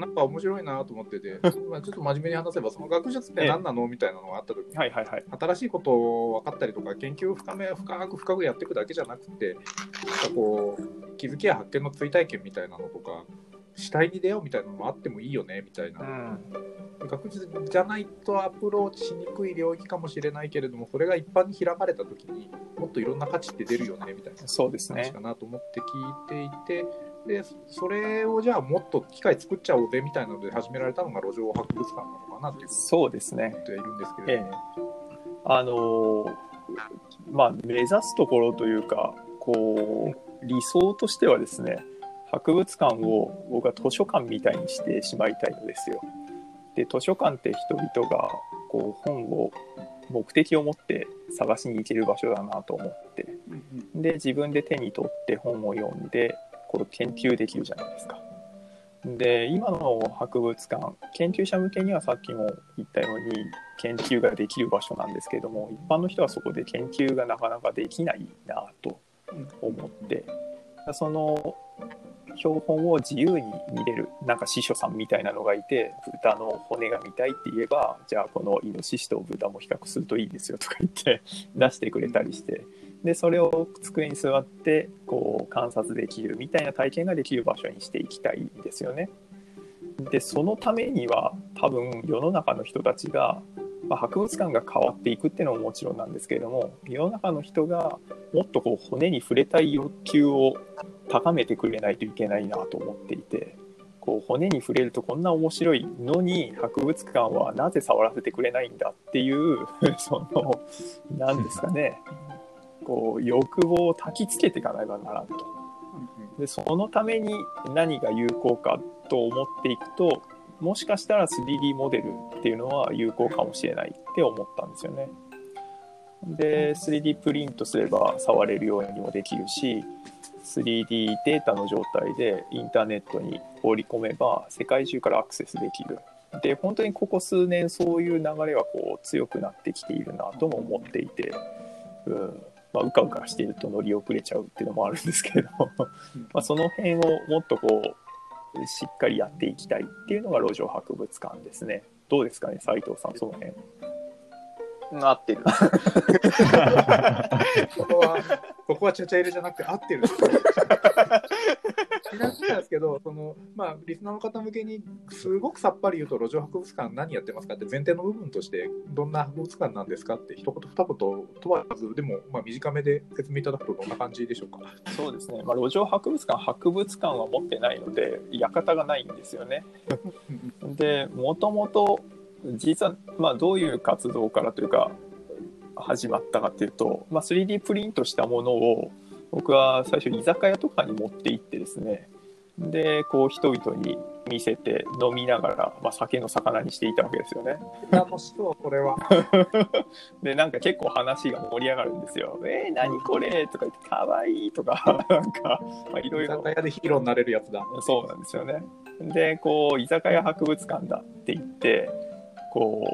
なんか面白いなと思ってて、まあちょっと真面目に話せば、その学術って何なのみたいなのがあった時に、はいはいはい。新しいことを分かったりとか、研究を深め、深く深くやっていくだけじゃなくて、なんかこう、気づきや発見の追体験みたいなのとか、主体に出ようみたいなのもあってもいいよねみたいな、うん。学術じゃないとアプローチしにくい領域かもしれないけれども、それが一般に開かれた時にもっといろんな価値って出るよねみたいなそうですね話か。なと思って聞いていて、でそれをじゃあもっと機械作っちゃおうぜみたいなので始められたのが路上博物館なのかなっていうそうですね。思ってはいるんですけれども、あのーまあ、目指すところというか、こう、理想としてはですね、博物館を僕は図書館みたいにしてしまいたいのですよ。で、図書館って人々が、こう、本を目的を持って探しに行ける場所だなと思って、で、自分で手に取って本を読んで、こう、研究できるじゃないですか。で今の博物館研究者向けにはさっきも言ったように研究ができる場所なんですけれども一般の人はそこで研究がなかなかできないなと思ってその標本を自由に見れるなんか司書さんみたいなのがいて豚の骨が見たいって言えばじゃあこのイノシシと豚も比較するといいですよとか言って出してくれたりしてでそれを机に座ってこう観察できるみたいな体験ができる場所にしていきたいんですよね。でそのためには多分世の中の人たちが、まあ、博物館が変わっていくっていうのももちろんなんですけれども世の中の人がもっとこう骨に触れたい欲求を高めてくれないといけないなと思っていてこう骨に触れるとこんな面白いのに博物館はなぜ触らせてくれないんだっていう その何ですかねこう欲望を焚きつけていかないばならんと。でそのために何が有効かと思っていくともしかしたら 3D モデルっていうのは有効かもしれないって思ったんですよね。で 3D プリントすれば触れるようにもできるし 3D データの状態でインターネットに放り込めば世界中からアクセスできる。で本当にここ数年そういう流れはこう強くなってきているなとも思っていて、うんまあ、うかうかしていると乗り遅れちゃうっていうのもあるんですけれども まあその辺をもっとこうしっかりやっていきたいっていうのが路上博物館ですね。どうですかね斉藤さんその辺。合ってる。ここは、ここはちゃちゃ入れじゃなくて合ってる。ちなみになんですけど、その、まあ、リスナーの方向けに、すごくさっぱり言うと、路上博物館何やってますかって前提の部分として、どんな博物館なんですかって、一言二言問わず、でも、まあ、短めで説明いただくとどんな感じでしょうか。そうですね、まあ、路上博物館博物館は持ってないので館がないんですよね。でもともと実は、まあ、どういう活動からというか始まったかっていうと、まあ、3D プリントしたものを僕は最初居酒屋とかに持って行ってですねでこう人々に見せて飲みながら、まあ、酒の魚にしていたわけですよね。楽しそう、これは。でなんか結構話が盛り上がるんですよ。えー、何これとか言ってかわいいとか なんかまあいろいろ居酒屋でヒーローになれるやつだ。そうなんですよね。で、こう、居酒屋博物館だって言って、こ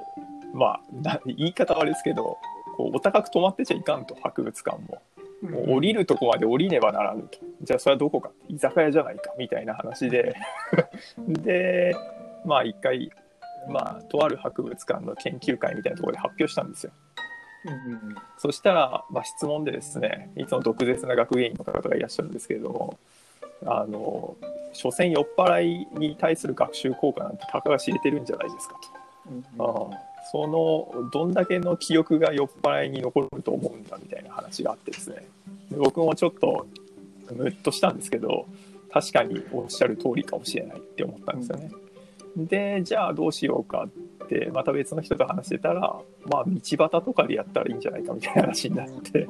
う、まあ、な言い方はあれですけど、こうお高く泊まってちゃいかんと、博物館も。もう降りるとこまで降りねばならぬと。じゃあ、それはどこか居酒屋じゃないか、みたいな話で。で、まあ、一回、まあ、とある博物館の研究会みたいなところで発表したんですよ。うんうんうんそしたら、まあ、質問でですね、いつも毒舌な学芸員の方がいらっしゃるんですけれども、あの、所詮酔っ払いに対する学習効果なんてたかが知れてるんじゃないですかうんと。ああその、どんだけの記憶が酔っ払いに残ると思うんだみたいな話があってですね、で僕もちょっとムッとしたんですけど、確かにおっしゃる通りかもしれないって思ったんですよね。で、じゃあどうしようかって、また別の人と話してたら、まあ道端とかでやったらいいんじゃないかみたいな話になって、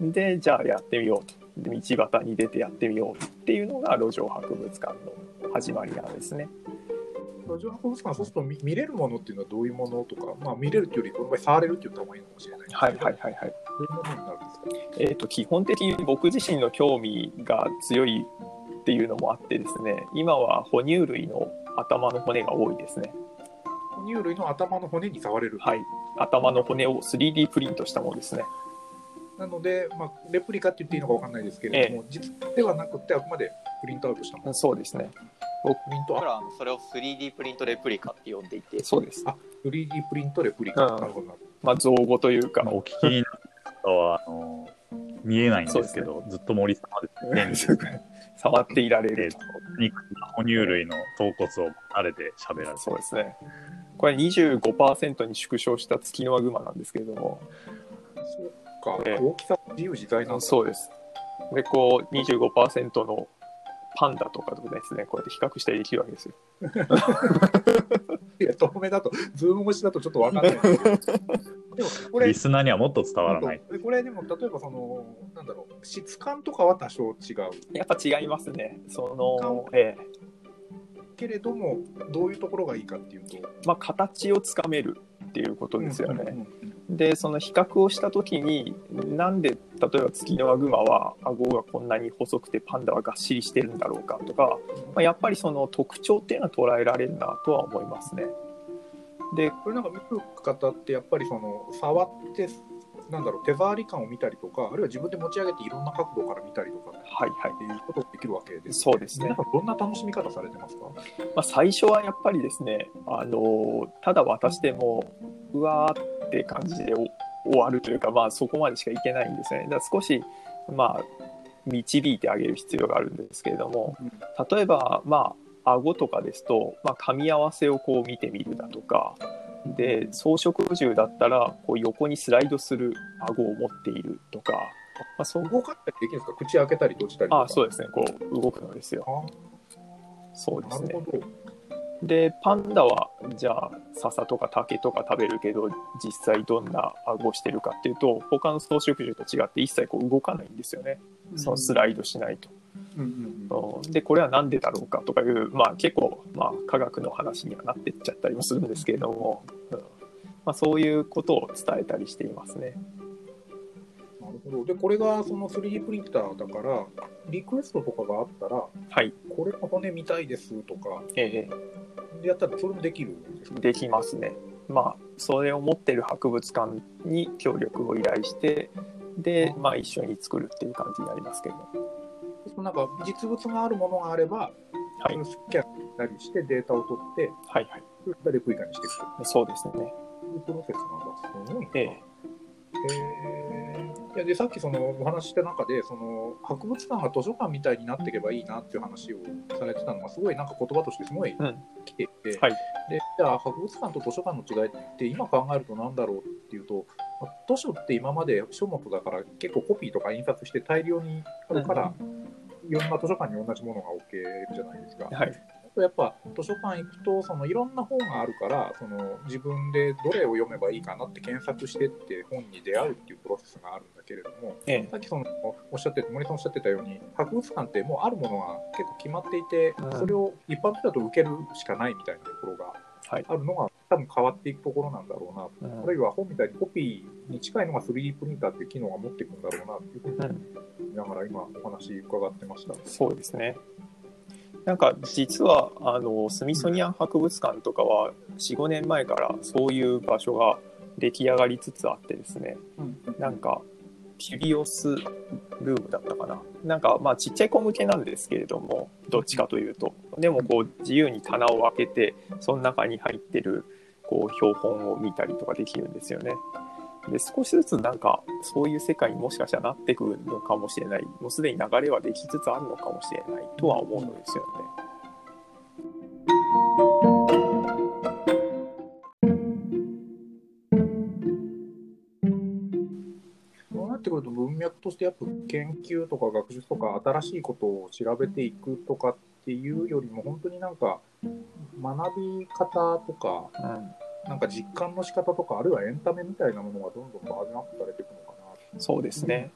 で、じゃあやってみようと。で道端に出てやってみようっていうのが路上博物館の始まりなんですね。路上博物館、そうすると見見れるものっていうのはどういうものとか、まあ、見れるっていうより、この場合、触れるって言った方がいいのかもしれないはいはいはいはい。どういうものになるんですかえー、と基本的に僕自身の興味が強いっていうのもあってですね今は哺乳類の頭の骨が多いですね哺乳類の頭の骨に触れる。はい頭の骨を 3D プリントしたものですねなので、まあ、レプリカって言っていいのかわかんないですけれども、実ではなくて、あくまでプリントアウトしたもの。そうですねプリント、あ僕らはあのそれを 3D プリントレプリカって呼んでいて、そうです。3D プリントレプリカ。うんなるほどなるまあ、造語というか、お聞きになった方は、あの、見えないんですけど、ずっと森様ですね。触っていられると。肉哺乳類の頭骨をあれで喋られてそうですね。これ25%に縮小したツキノワグマなんですけれども。そうか、ええ大きさ自由自在なんだ。そうです。で、こう、25%のパンダとかとですね、こうやって比較したりできるわけですよ。いや、透明だと、ズーム越しだとちょっとわかんないんですけど。でも、これリスナーにはもっと伝わらない。でこれでも、例えばその、なんだろう、質感とかは多少違う。やっぱ違いますね。その、ええけれども、どういうところがいいかっていうと。まあ、形をつかめるっていうことですよね。うんうんうんでその比較をした時になんで例えばツキノワグマは顎がこんなに細くてパンダはがっしりしてるんだろうかとか、まあ、やっぱりその特徴っていうのは捉えられるなとは思いますね。でこれなんか見る方ってやっぱりその触ってなんだろう手触り感を見たりとかあるいは自分で持ち上げていろんな角度から見たりとかはいはい。っていうことができるわけです。そうですね。どんな楽しみ方されてますか？まあ、最初はやっぱりですねあのただ渡してもうわーって感じでお終わるというか、まあ、そこまでしかいけないんですよね。だ少し、まあ、導いてあげる必要があるんですけれども例えばまあ顎とかですと、まあ、噛み合わせをこう見てみるだとかで草食獣だったらこう横にスライドする顎を持っているとか、まあ、そう動かしたりできるんですか？口開けたり閉じたりとか。あそうですねこう動くのですよ。あそうですね。でパンダはじゃあ笹とか竹とか食べるけど実際どんな顎をしてるかっていうと他の草食獣と違って一切こう動かないんですよね、そのスライドしないと。うんうんうんうんでこれは何でだろうかとかいう、まあ、結構、まあ、科学の話にはなってっちゃったりもするんですけれども、うんまあ、そういうことを伝えたりしていますね。なるほど。で、これがその 3D プリンターだから、リクエストとかがあったら、はい、これの骨見たいですとか、えでやったらそれもできるんですか？ーできますね。まあそれを持ってる博物館に協力を依頼してで、まあ、一緒に作るっていう感じになりますけど。なんか実物があるものがあれば、はいスキャンしたりしてデータを取って、はいはい。それからレプリカにしていくそうですね。というプロセスなんだ。すごいな。ええいやでさっきそのお話しした中でその博物館が図書館みたいになっていけばいいなっていう話をされてたのがすごいなんか言葉としてすごいうん来ていて、はいでじゃあ博物館と図書館の違いって今考えると何だろうっていうとまあ図書って今まで書物だから結構コピーとか印刷して大量にあるから、いろんな図書館に同じものが置けるじゃないですか。はい。やっぱ図書館行くとそのいろんな本があるからその自分でどれを読めばいいかなって検索してって本に出会うっていうプロセスがあるんだけれどもええさっきそのおっしゃって森さんおっしゃってたように博物館ってもうあるものが結構決まっていて、うんそれを一般の人だと受けるしかないみたいなところがはい。あるのが多分変わっていくところなんだろうな、うんあるいは本みたいにコピーに近いのが 3D プリンターっていう機能が持っていくんだろうなっていうふうにながら今お話伺ってました。そうですね。なんか実はあのスミソニアン博物館とかは45年前からそういう場所が出来上がりつつあってですねなんかキュリオスルームだったかななんかまあちっちゃい子向けなんですけれどもどっちかというとでもこう自由に棚を開けてその中に入ってるこう標本を見たりとかできるんですよね。で少しずつなんかそういう世界にもしかしたらなってくるのかもしれないもうすでに流れはできつつあるのかもしれないとは思うのですよね。そうなってくると文脈としてやっぱ研究とか学術とか新しいことを調べていくとかっていうよりも本当になんか学び方とかうん、なんか実感の仕方とかあるいはエンタメみたいなものがどんどんバージョンアップされていくのかなそうですね。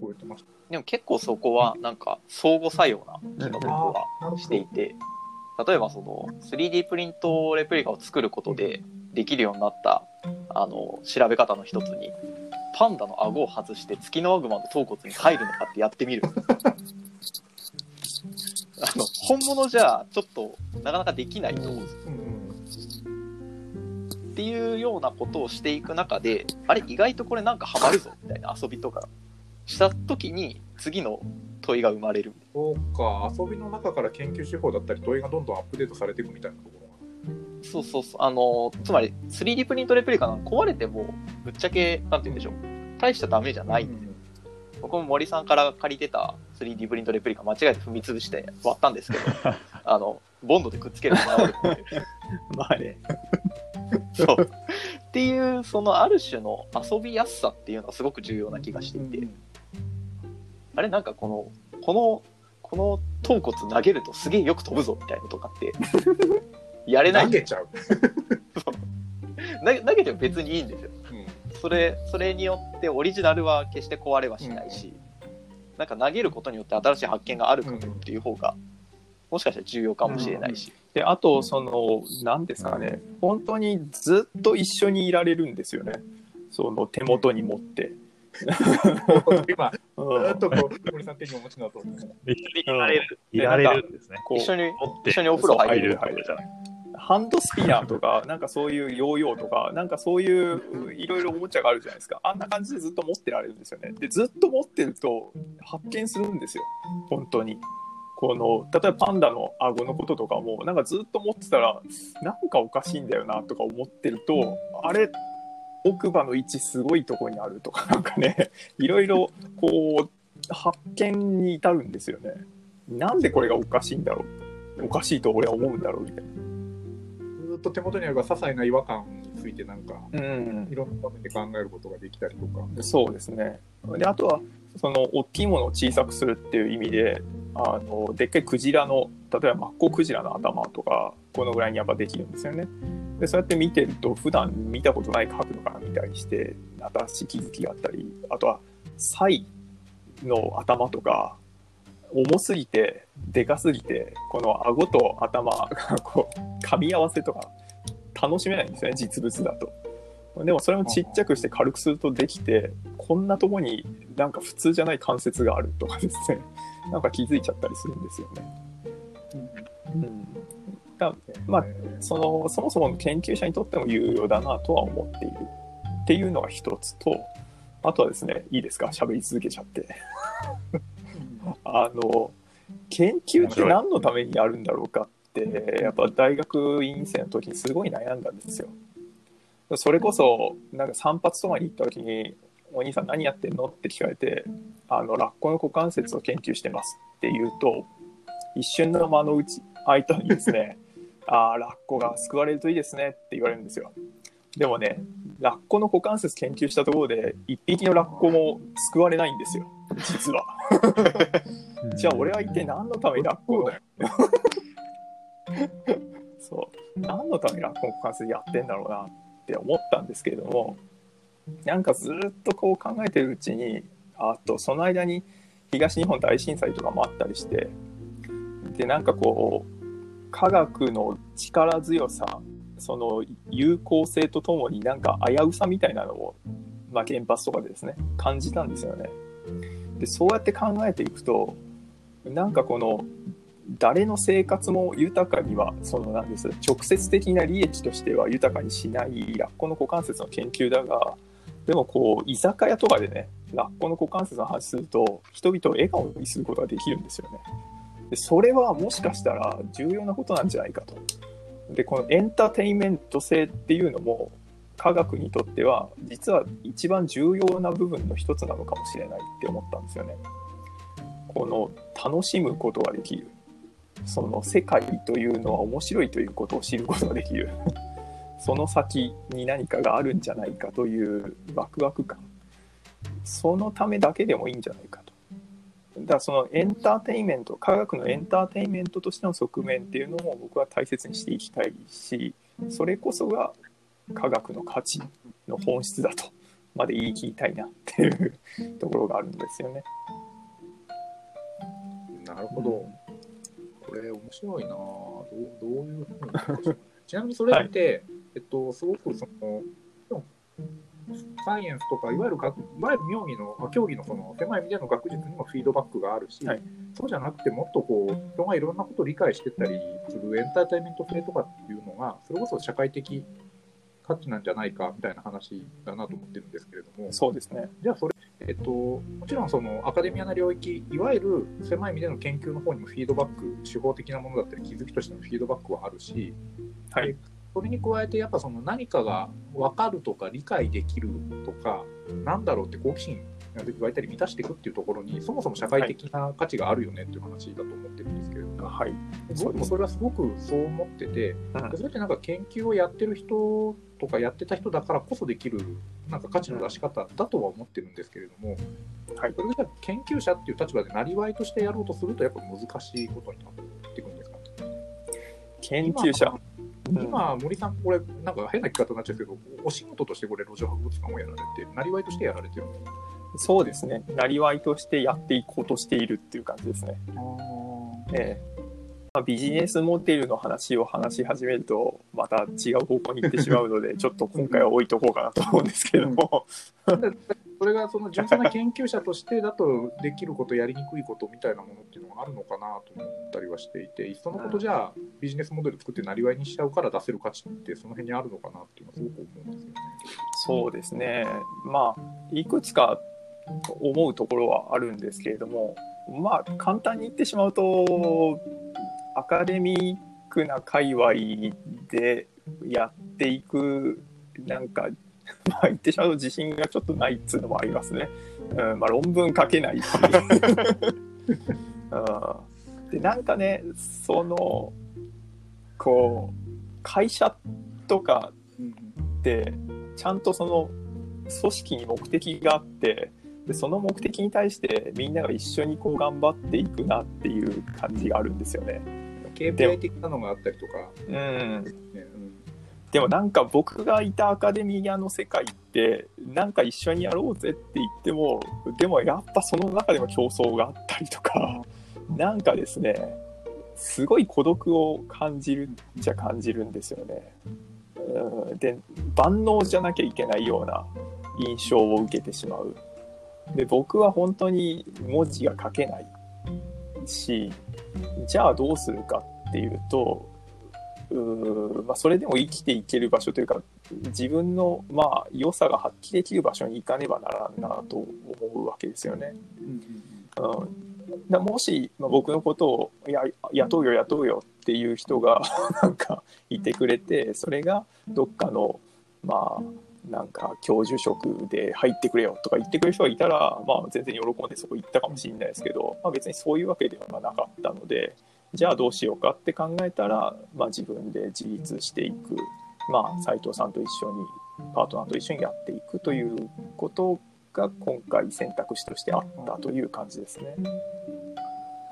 こう言ってました。でも結構そこはなんか相互作用な気が僕はしていて例えばその 3D プリントレプリカを作ることでできるようになったあの調べ方の一つにパンダの顎を外してツキノワグマの頭骨に入るのかってやってみる。あの本物じゃちょっとなかなかできないと思うんですよっていうようなことをしていく中であれ意外とこれなんかハマるぞみたいな遊びとかした時に次の問いが生まれる。そうか、遊びの中から研究手法だったり、問いがどんどんアップデートされていくみたいなところが。そうそうそう。あのつまり 3D プリントレプリカなんか壊れてもぶっちゃけなんて言うんでしょう。大したダメじゃないんで。すよ、僕も森さんから借りてた 3D プリントレプリカ間違えて踏み潰して割ったんですけど あのボンドでくっつけると治るっていう。まあね。そう。っていうそのある種の遊びやすさっていうのがすごく重要な気がしていて、あれなんかこのこのこの頭骨投げるとすげえよく飛ぶぞみたいなのとかって やれない。投げちゃう。投げ投げても別にいいんですよ。うん。それそれによってオリジナルは決して壊れはしないし、なんか投げることによって新しい発見があるかもっていう方が、もしかしたら重要かもしれないし、で、あと、その、何ですかね、本当にずっと一緒にいられるんですよね。その手元に持って。今、うんずっとこう、森さん手にお持ちだと。一緒にいられる。いられるんですね。一緒に一緒にお風呂入れるそう入れるじゃない。ハンドスピナーとか、なんかそういうヨーヨーとか、なんかそういういろいろおもちゃがあるじゃないですか。あんな感じでずっと持ってられるんですよね。で、ずっと持ってると発見するんですよ。本当に。この、例えばパンダの顎のこととかも、なんかずっと持ってたら、なんかおかしいんだよなとか思ってると、あれ、奥歯の位置すごいとこにあるとか、なんかね、いろいろこう、発見に至るんですよね。なんでこれがおかしいんだろう？おかしいと俺は思うんだろうみたいな。ずっと手元にあるが些細な違和感についてなんか、うんいろんな場面で考えることができたりとか。そうですね。で、あとは、その、大きいものを小さくするっていう意味で、あの、でっかいクジラの、例えばマッコウクジラの頭とか、このぐらいにやっぱできるんですよね。で、そうやって見てると、普段見たことない角度から見たりして、新しい気づきがあったり、あとは、サイの頭とか、重すぎて、でかすぎて、この顎と頭がこう、噛み合わせとか、楽しめないんですよね、実物だと。でもそれもちっちゃくして軽くするとできて、こんなとこになんか普通じゃない関節があるとかですね、なんか気づいちゃったりするんですよね。うん。だまあその、そもそもの研究者にとっても有用だなとは思っているっていうのが一つと、あとはですね、いいですか？喋り続けちゃって。あの、研究って何のためにやるんだろうかって、やっぱ大学院生の時にすごい悩んだんですよ。それこそ、なんか散髪とかに行った時に、お兄さん何やってんの？って聞かれて、あの、ラッコの股関節を研究してますって言うと、一瞬の間のうち、相手にですね、ああ、ラッコが救われるといいですねって言われるんですよ。でもね、ラッコの股関節研究したところで、一匹のラッコも救われないんですよ、実は。じゃあ俺は一体何のためにラッコを。そう。何のためにラッコの股関節やってんだろうなって思ったんですけれども、なんかずっとこう考えてるうちに、あとその間に東日本大震災とかもあったりして、で、なんかこう、科学の力強さ、その有効性とともになんか危うさみたいなのを、まあ原発とかでですね、感じたんですよね。で、そうやって考えていくと、なんかこの誰の生活も豊かにはそのなんです直接的な利益としては豊かにしないラッコの股関節の研究だがでもこう居酒屋とかでねラッコの股関節の話すると人々を笑顔にすることができるんですよね。でそれはもしかしたら重要なことなんじゃないかと。でこのエンターテインメント性っていうのも科学にとっては実は一番重要な部分の一つなのかもしれないって思ったんですよね。この楽しむことができる。その世界というのは面白いということを知ることができる。その先に何かがあるんじゃないかというワクワク感。そのためだけでもいいんじゃないかと。だからそのエンターテインメント科学のエンターテインメントとしての側面っていうのも僕は大切にしていきたいしそれこそが科学の価値の本質だとまで言い切りたいなっていうところがあるんですよね。なるほど。これ面白いな。どうどういうふうにちなみにそれって、えっと、すごくその、サイエンスとか、いわゆる学、いわゆる妙義の、あ競技のその狭い意味での学術にもフィードバックがあるし、はい。そうじゃなくて、もっとこう、人がいろんなことを理解してったりするエンターテインメント性とかっていうのが、それこそ社会的価値なんじゃないかみたいな話だなと思ってるんですけれども、そうですね。じゃあそれ、えっと、もちろんそのアカデミアな領域、いわゆる狭い意味での研究の方にもフィードバック、手法的なものだったり、気づきとしてのフィードバックはあるし、はい。でそれに加えて、やっぱその何かが分かるとか理解できるとか、なんだろうって好奇心が湧いたり満たしていくっていうところに、そもそも社会的な価値があるよねっていう話だと思ってるんですけれども、はい。僕もそれはすごくそう思ってて、うそれってなんか研究をやってる人とかやってた人だからこそできるなんか価値の出し方だとは思ってるんですけれども、はいそれが研究者っていう立場でなりわいとしてやろうとするとやっぱ難しいことになってくるんですか？研究者。今今森さんこれなんか変な聞き方になっちゃうけどお仕事としてこれ路上博物館をやられてなりわいとしてやられてるそうですね。なりわいとしてやっていこうとしているっていう感じですね。ええまあ、ビジネスモデルの話を話し始めるとまた違う方向に行ってしまうので ちょっと今回は置いとこうかなと思うんですけれども、それがその純粋な研究者としてだとできることやりにくいことみたいなものっていうのがあるのかなと思ったりはしていていっそのことじゃあビジネスモデル作ってなりわいにしちゃうから出せる価値ってその辺にあるのかなっていうのはすごく思うんですよね。そうですね。まあいくつか思うところはあるんですけれどもまあ簡単に言ってしまうとアカデミックな界隈でやっていくなんか まあ言ってしまうと自信がちょっとないっつうのもありますね。うんまあ、論文書けないし。うん、でなんかねそのこう会社とかってちゃんとその組織に目的があってでその目的に対してみんなが一緒にこう頑張っていくなっていう感じがあるんですよね。KPI 的なのがあったりとか、うん、でもなんか僕がいたアカデミアの世界ってなんか一緒にやろうぜって言ってもでもやっぱその中でも競争があったりとかなんかですねすごい孤独を感じるんじゃ感じるんですよね。で万能じゃなきゃいけないような印象を受けてしまう。で僕は本当に文字が書けないしじゃあどうするかっていうとうーまあ、それでも生きていける場所というか自分のまあ良さが発揮できる場所に行かねばならんなと思うわけですよね。うん、だもし、まあ、僕のことをや雇うよ雇うよっていう人が なんかいてくれてそれがどっかのまあなんか教授職で入ってくれよとか言ってくれる人がいたら、まあ、全然喜んでそこ行ったかもしれないですけど、まあ、別にそういうわけではなかったのでじゃあどうしようかって考えたら、まあ、自分で自立していく、まあ、斉藤さんと一緒にパートナーと一緒にやっていくということが今回選択肢としてあったという感じですね。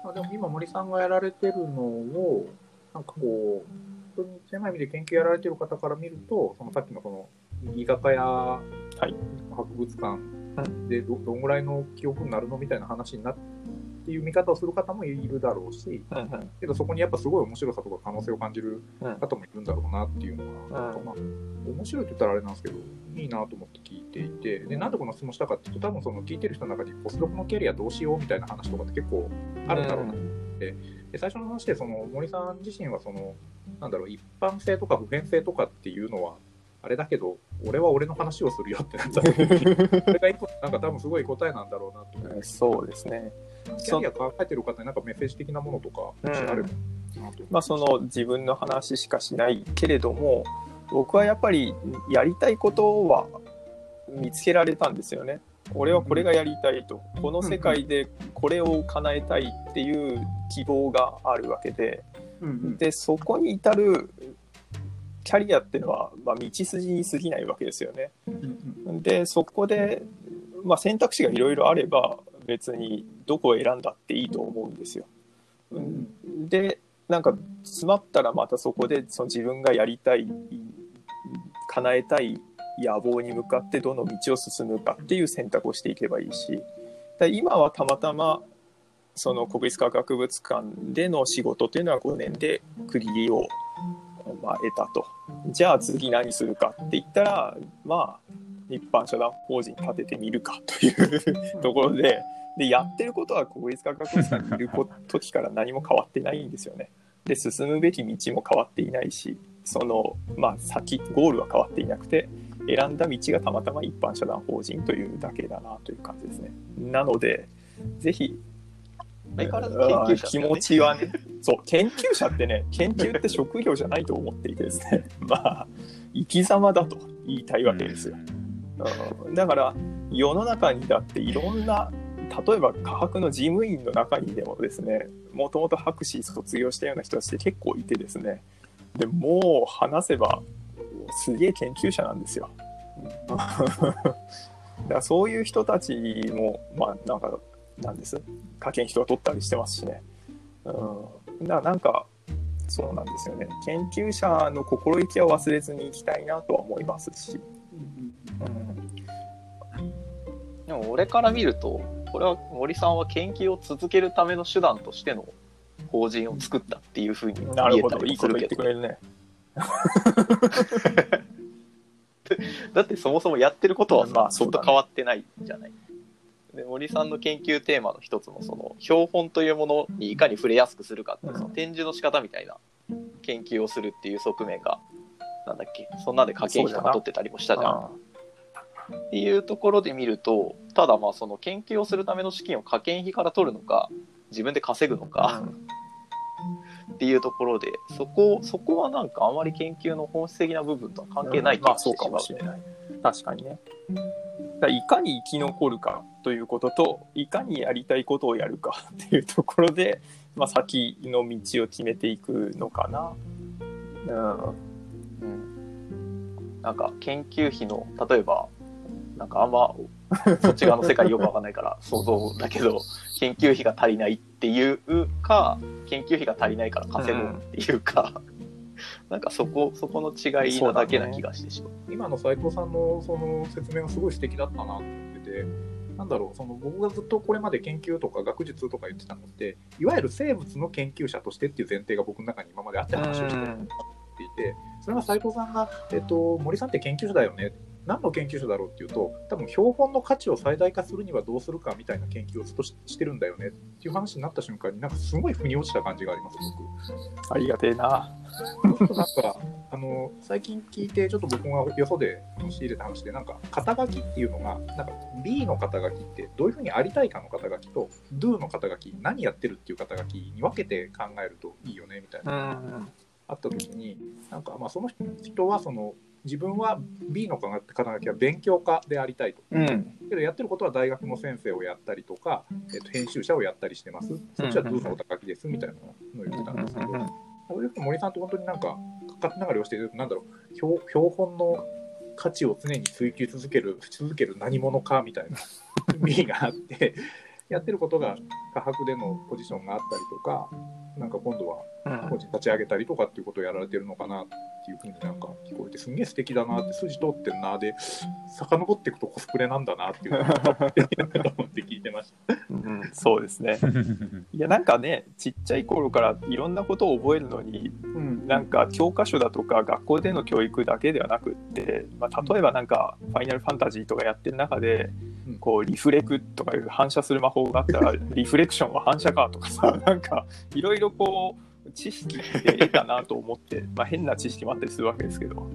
まあ、でも今森さんがやられてるのをなんかこう本当に狭い意味で研究やられてる方から見るとそのさっきのその居酒屋、い。博物館でどどんぐらいの記憶になるのみたいな話になっていう見方をする方もいるだろうしうんうん。けどそこにやっぱすごい面白さとか可能性を感じるうん。方もいるんだろうなっていうのが、うんまあ、面白いって言ったらあれなんですけどいいなと思って聞いていてでなんでこの質問したかっていうと多分その聞いてる人の中にポスドクのキャリアどうしようみたいな話とかって結構あるんだろうなで最初の話でその森さん自身はそのなんだろう一般性とか普遍性とかっていうのはあれだけど俺は俺の話をするよってなった時に それが一個なんか多分すごい答えなんだろうなと思ってそうですね。キャリア考えてる方になんかメッセージ的なものとかあればなと思ってまあ、その自分の話しかしないけれども僕はやっぱりやりたいことは見つけられたんですよね。俺はこれがやりたいと。この世界でこれを叶えたいっていう希望があるわけで。うんうん。でそこに至るキャリアっていうのは、まあ、道筋に過ぎないわけですよね。うんでそこで、まあ、選択肢がいろいろあれば別にどこを選んだっていいと思うんですよ。うんでなんか詰まったらまたそこでその自分がやりたい叶えたい野望に向かってどの道を進むかっていう選択をしていけばいいしで今はたまたまその国立科学博物館での仕事というのは5年で区切りを、まあ、得たとじゃあ次何するかって言ったらまあ一般社団法人立ててみるかというところででやってることは国立科学博物館にいる時から何も変わってないんですよね。で進むべき道も変わっていないしその、まあ、先ゴールは変わっていなくて選んだ道がたまたま一般社団法人というだけだなという感じですね。なので、ぜひ、相変わらず研究者です気持ちはね、そう、研究者ってね、研究って職業じゃないと思っていてですね、まあ、生き様だと言いたいわけですよ。うん。だから世の中にだっていろんな例えば科学の事務員の中にでもですねもともと博士卒業したような人たちって結構いてですね。でもう話せばすげえ研究者なんですよ。うん。だからそういう人たちもまあなんかなんです科研人が取ったりしてますしね。うん、だからなんかそうなんですよね研究者の心意気は忘れずにいきたいなとは思いますし。うんでも俺から見るとこれは森さんは研究を続けるための手段としての法人を作ったっていうふうに見えたりいいこと言ってくれるね。だってそもそもやってることはさ、まあずっと変わってないじゃない。で森さんの研究テーマの一つもその標本というものにいかに触れやすくするかっていううんその展示の仕方みたいな研究をするっていう側面がなんだっけ？そんなんで科研費とか取ってたりもしたじゃん。あっていうところで見るとただまあその研究をするための資金を科研費から取るのか自分で稼ぐのかっていうところでそこそこはなんかあまり研究の本質的な部分とは関係ない気まあがしてそうかもしまうしれない。確かにね。だからいかに生き残るかということと、いかにやりたいことをやるかっていうところで、まあ、先の道を決めていくのかな。うん。うんなんか研究費の例えばなんかあんまそっち側の世界よくわかんないから 想像だけど研究費が足りないっていうか研究費が足りないから稼ごうっていうか、なんかそこそこの違いなだけな気がしてしまう。今の斉藤さんのその説明がすごい素敵だったなと思ってて、なんだろう、その僕がずっとこれまで研究とか学術とか言ってたのって、いわゆる生物の研究者としてっていう前提が僕の中に今まであって話をしてたっていて、それが斎藤さんが、えっと、森さんって研究者だよね。何の研究者だろうっていうと、多分標本の価値を最大化するにはどうするかみたいな研究をずっとししてるんだよねっていう話になった瞬間に、なんかすごい腑に落ちた感じがあります、僕。ありがてえな。なんか、あの、最近聞いて、ちょっと僕がよそで仕入れた話で、なんか、肩書きっていうのが、なんか、B の肩書きって、どういうふうにありたいかの肩書きと、Do の肩書き、何やってるっていう肩書きに分けて考えるといいよね、みたいな。ん。あった時に、なんか、まあ、その人は、その、自分は B の肩書きは勉強家でありたいと。うん。けど、やってることは大学の先生をやったりとか、えっと、編集者をやったりしてます。そっちは Do の肩書きです、みたいなのを言ってたんですけど、こういう森さんと本当になんか、かかって流れをしていると、なんだろう、標標本の価値を常に追求続ける、し続ける何者かみたいな 意味があって、やってることが科学でのポジションがあったりとか、なんか今度は個人立ち上げたりとかっていうことをやられてるのかなっていうふうになんか聞こえて、すんげえ素敵だなって、筋通ってんなで、遡っていくとコスプレなんだなっていうのを 思って聞いてました。うん、そうですね。いや、なんかね、ちっちゃい頃からいろんなことを覚えるのに、うんなんか教科書だとか学校での教育だけではなくって、まあ、例えばなんかファイナルファンタジーとかやってる中でうんこうリフレクとかいう反射する魔法があったらリフレクションは反射かとかさなんかいろいろこう知識って得たなと思って、まあ、変な知識もあったりするわけですけど、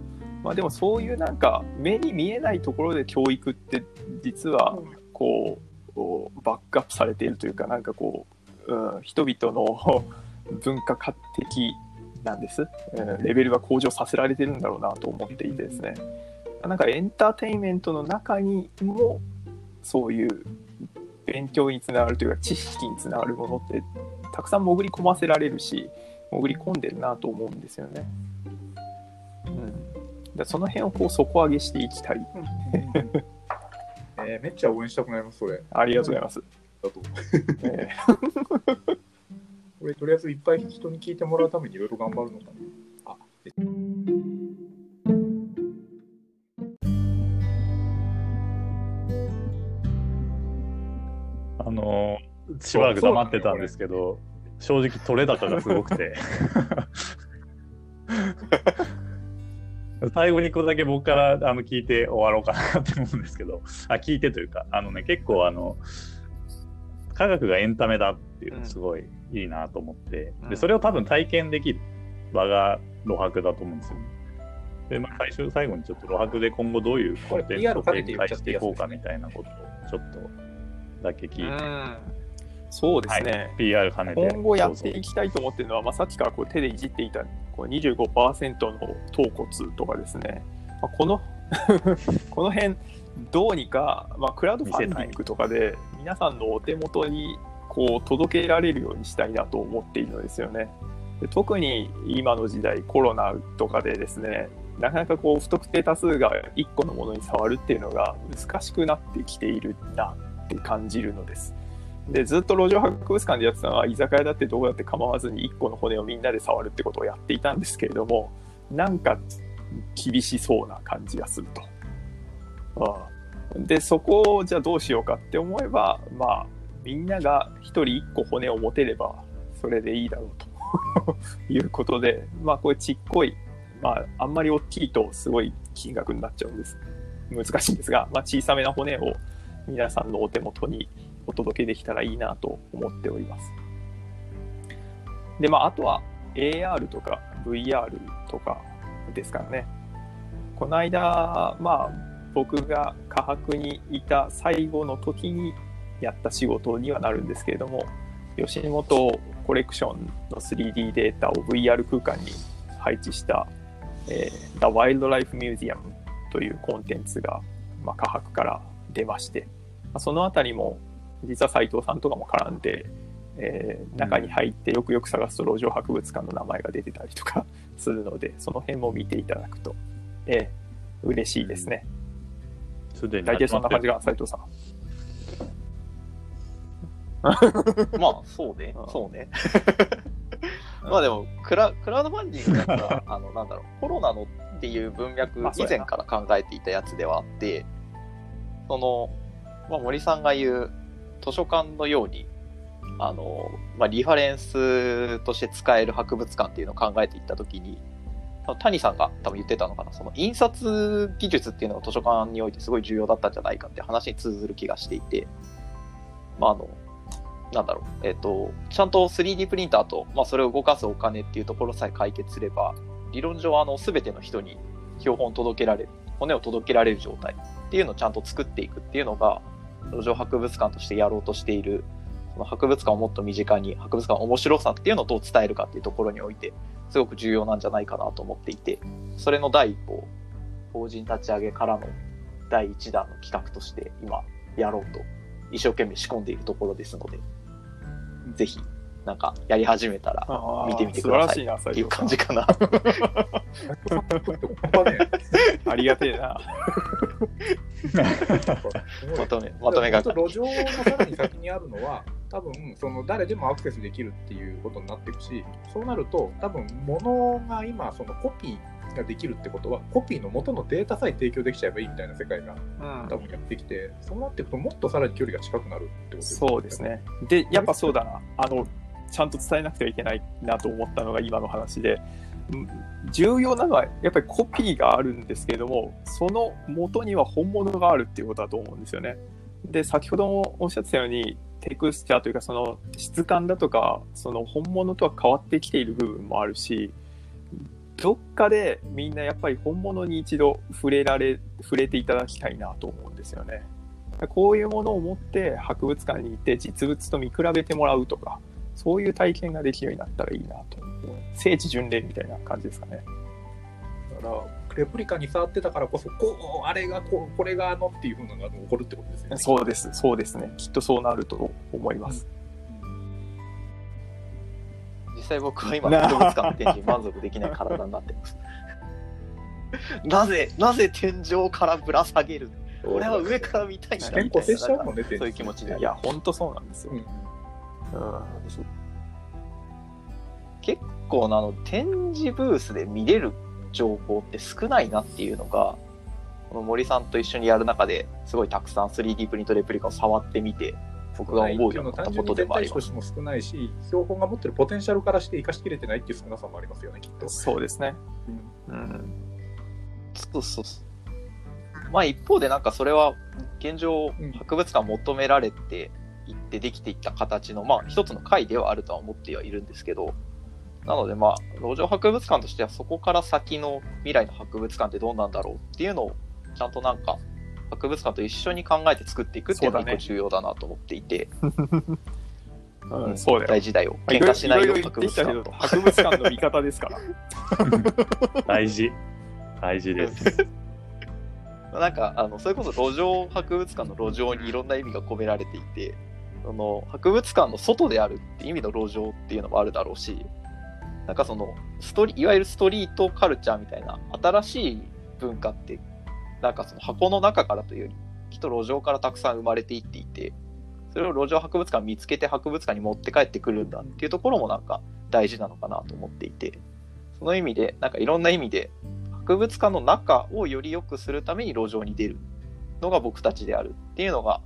まあ、でもそういうなんか目に見えないところで教育って実はこうこうバックアップされているというかなんかこう、うん、人々の 文化化的なんです、うんレベルが向上させられてるんだろうなと思っていてですね。なんかエンターテインメントの中にもそういう勉強につながるというか知識につながるものってたくさん潜り込ませられるし潜り込んでるなと思うんですよね。うん、だその辺をこう底上げしていきたい。えーめっちゃ応援したくなります、それ。ありがとうございます。だと えこれとりあえずいっぱい人に聞いてもらうためにいろいろ頑張るのかな。あしばらく黙ってたんですけど、正直取れ高がすごくて。最後にこれだけ僕からあの聞いて終わろうかなって思うんですけど、あ聞いてというか、あのね、結構あの、科学がエンタメだっていうのすごいいいなと思って、うんでそれを多分体験できる場が露白だと思うんですよね。で、まあ、最終最後にちょっと露白で今後どういうコンテンツを展開していこうかみたいなことをちょっとだけ聞いて、うんそうですね、はい PR 兼ねて今後やっていきたいと思ってるのは、まあ、さっきからこう手でいじっていたこう25%の頭骨とかですね、まあ、この この辺どうにか、まあ、クラウドファンディングとかで皆さんのお手元にこう届けられるようにしたいなと思っているのですよね。で特に今の時代コロナとかでですねなかなかこう不特定多数が1個のものに触るっていうのが難しくなってきているなって感じるのです。でずっと路上博物館でやってたのは居酒屋だってどこだって構わずに1個の骨をみんなで触るってことをやっていたんですけれどもなんか厳しそうな感じがすると。うんでそこをじゃあどうしようかって思えばまあみんなが1人1個骨を持てればそれでいいだろうと いうことでまあこれちっこいまああんまり大きいとすごい金額になっちゃうんです難しいんですが、まあ、小さめな骨を皆さんのお手元にお届けできたらいいなと思っております。で、まあ、あとは AR とか VR とかですからね。この間、まあ、僕が科博にいた最後の時にやった仕事にはなるんですけれども、吉本コレクションの 3D データを VR 空間に配置した、えー The Wildlife Museum というコンテンツが、まあ、科博から出まして、まそのあたりも実は斉藤さんとかも絡んで、えー中に入ってよくよく探すと路上博物館の名前が出てたりとか するのでその辺も見ていただくと、えー嬉しいですね。すでに大体そんな感じがが斉藤さん。まあ、そうね。うん。そうね。まあでもクラ、クラウドファンディングだったら、あの、なんだろう、コロナのっていう文脈、以前から考えていたやつではあって、その、まあ、森さんが言う図書館のように、あの、まあ、リファレンスとして使える博物館っていうのを考えていったときに、谷さんが多分言ってたのかな、その印刷技術っていうのが図書館においてすごい重要だったんじゃないかって話に通ずる気がしていて、まあ、あの、なんだろう、えっ、と、ちゃんと 3D プリンターと、まあ、それを動かすお金っていうところさえ解決すれば、理論上、あの、すべての人に標本を届けられる、骨を届けられる状態っていうのをちゃんと作っていくっていうのが、路上博物館としてやろうとしている、その博物館をもっと身近に、博物館の面白さっていうのをどう伝えるかっていうところにおいて、すごく重要なんじゃないかなと思っていて、それの第一歩、法人立ち上げからの第一弾の企画として今やろうと一生懸命仕込んでいるところですので、ぜひ、なんかやり始めたら見てみてください素晴らしいなっていう感じかな。ありがてえなまとめ、まとめが路上のさらに先にあるのは、多分その誰でもアクセスできるっていうことになっていくし、そうなると、多分物が今、そのコピーができるってことは、コピーの元のデータさえ提供できちゃえばいいみたいな世界がうん多分やってきて、そうなっていくと、もっとさらに距離が近くなるってことですそうです。ね。で、やっぱそうだな。あの、ちゃんと伝えなくてはいけないなと思ったのが今の話で、重要なのはやっぱりコピーがあるんですけれども、その元には本物があるっていうことだと思うんですよね。で、先ほどもおっしゃってたように、テクスチャーというか、その質感だとか、その本物とは変わってきている部分もあるし、どっかでみんなやっぱり本物に一度触れられ、触れていただきたいなと思うんですよね。こういうものを持って博物館に行って実物と見比べてもらうとか、そういう体験ができるようになったらいいなと。聖地巡礼みたいな感じですかね。だから、レプリカに触ってたからこそ、こう、あれがこう、これがあのっていうふうなのが起こるってことですよね。そうです、そうですね。きっとそうなると思います。実際僕は今、博物館の展示に満足できない体になってます。なぜ、なぜ天井からぶら下げる俺は上から見たいんだみたい健康接しちゃうなもんね、そういう気持ちでいや、ほんとそうなんですよ。うんうん結構なあの展示ブースで見れる情報って少ないなっていうのがこの森さんと一緒にやる中ですごいたくさん 3D プリントレプリカを触ってみて僕が思うようになったことでもあります。も少ないし、標本が持ってるポテンシャルからして生かしきれてないっていう少なさもありますよね、きっと。そうですね。うん。そうそうそう。まあ一方でなんかそれは現状うん。博物館求められていってできていった形のまあ一つの回ではあるとは思ってはいるんですけどなのでまあ路上博物館としてはそこから先の未来の博物館ってどうなんだろうっていうのをちゃんとなんか博物館と一緒に考えて作っていくっていうのが重要だなと思っていて、うん、そうだよ。大事だよまあ喧嘩しないよ博言って物館ときたけど博物館の味方ですから。大事。大事です。なんかあのそれこそ路上博物館の路上にいろんな意味が込められていてその博物館の外であるって意味の路上っていうのもあるだろうしなんかそのストリいわゆるストリートカルチャーみたいな新しい文化ってなんかその箱の中からというよりきっと路上からたくさん生まれていっていてそれを路上博物館見つけて博物館に持って帰ってくるんだっていうところもなんか大事なのかなと思っていてその意味でなんかいろんな意味で博物館の中をより良くするために路上に出るのが僕たちであるっていうのが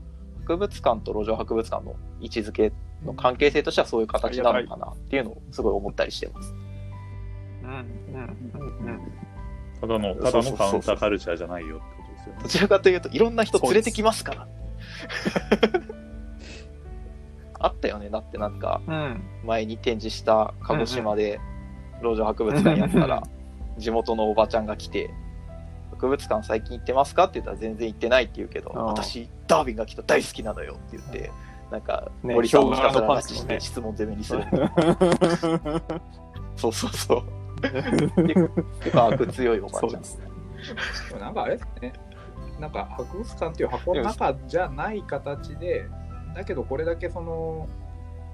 博物館と路上博物館の位置づけの関係性としてはそういう形なのかなっていうのをすごい思ったりしてます。うんうんうんうんただの、ただのカウンターカルチャーじゃないよってことですよねど。ちらかというといろんな人連れてきますから。あったよねだってなんかうん前に展示した鹿児島で路上博物館やったら 地元のおばちゃんが来て「博物館最近行ってますか?」って言ったら全然行ってないって言うけど「ああ。私ダーウィンが来た大好きなのよ」って言ってなんかね森さんをひたすら拉ヒョウ柄のパンツのね。致して質問攻めにする。そうそうそう。結構悪強いおばちゃんですね。なんかあれですね、なんか博物館っていう箱の中じゃない形で、だけどこれだけその、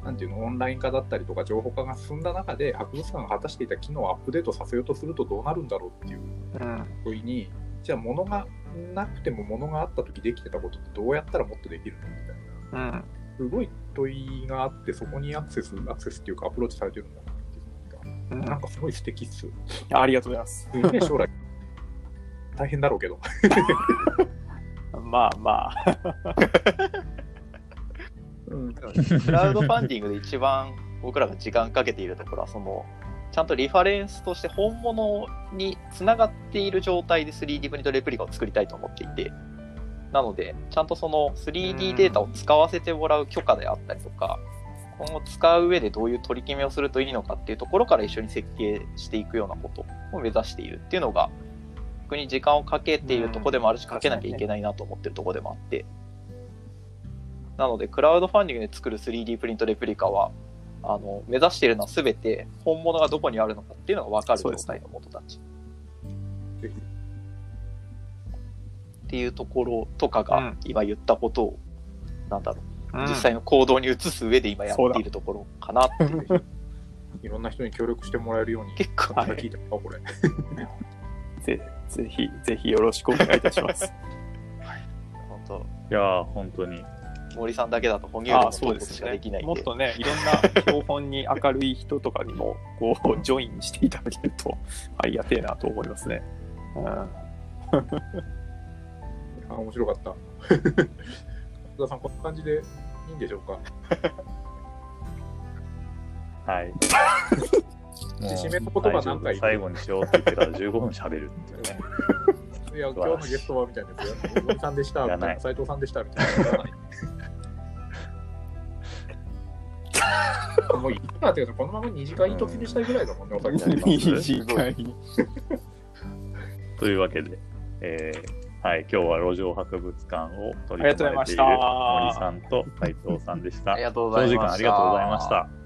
なんていうの、オンライン化だったりとか情報化が進んだ中で、博物館が果たしていた機能をアップデートさせようとするとどうなるんだろうっていううん問いに、じゃあ物がなくても物があった時できてたことってどうやったらもっとできるのみたいな。うんすごい問いがあって、そこにアクセス、アクセスっていうかアプローチされてるんだなっていうのが、なんかすごい素敵っす。ありがとうございます。すげえ将来、大変だろうけど。まあまあ。クラウドファンディングで一番僕らが時間かけているところはそのちゃんとリファレンスとして本物につながっている状態で 3D プリントレプリカを作りたいと思っていてなのでちゃんとその 3D データを使わせてもらう許可であったりとか今後使う上でどういう取り決めをするといいのかっていうところから一緒に設計していくようなことを目指しているっていうのが僕に時間をかけているところでもあるしかけなきゃいけないなと思ってるところでもあって。なので、クラウドファンディングで作る 3D プリントレプリカは、あの、目指しているのは全て本物がどこにあるのかっていうのが分かる状態のものたち。っていうところとかがうん、今言ったことを、なんだろう、うん実際の行動に移す上で今やっているところかなっていう。いろんな人に協力してもらえるように、結構、はい聞いたか、これ。ぜぜひ、ぜひよろしくお願いいたします。本当いやー、本当に。森さんだけだと哺乳類のあトークしそうですねかできないんで。もっとね、いろんな標本に明るい人とかにも、こう、ジョインしていただけると、ありがてえなと思いますね。うんあ、面白かった。福田さん、こんな感じでいいんでしょうか？はい。もう締めの言葉何回最後にしようって言ってから15分喋るっていうね。いや、今日のゲストはみたいなさんでした、みたいな、いらない斉藤さんでした、みたいな。もういいかっていうか、このまま2時間突入したいぐらいだもんね、お酒短い。というわけで、えーはい、今日は路上博物館を取りありがとうございました組まれている森さんと斉藤さんでしたあり。がとうございました。長時間ありがとうございました。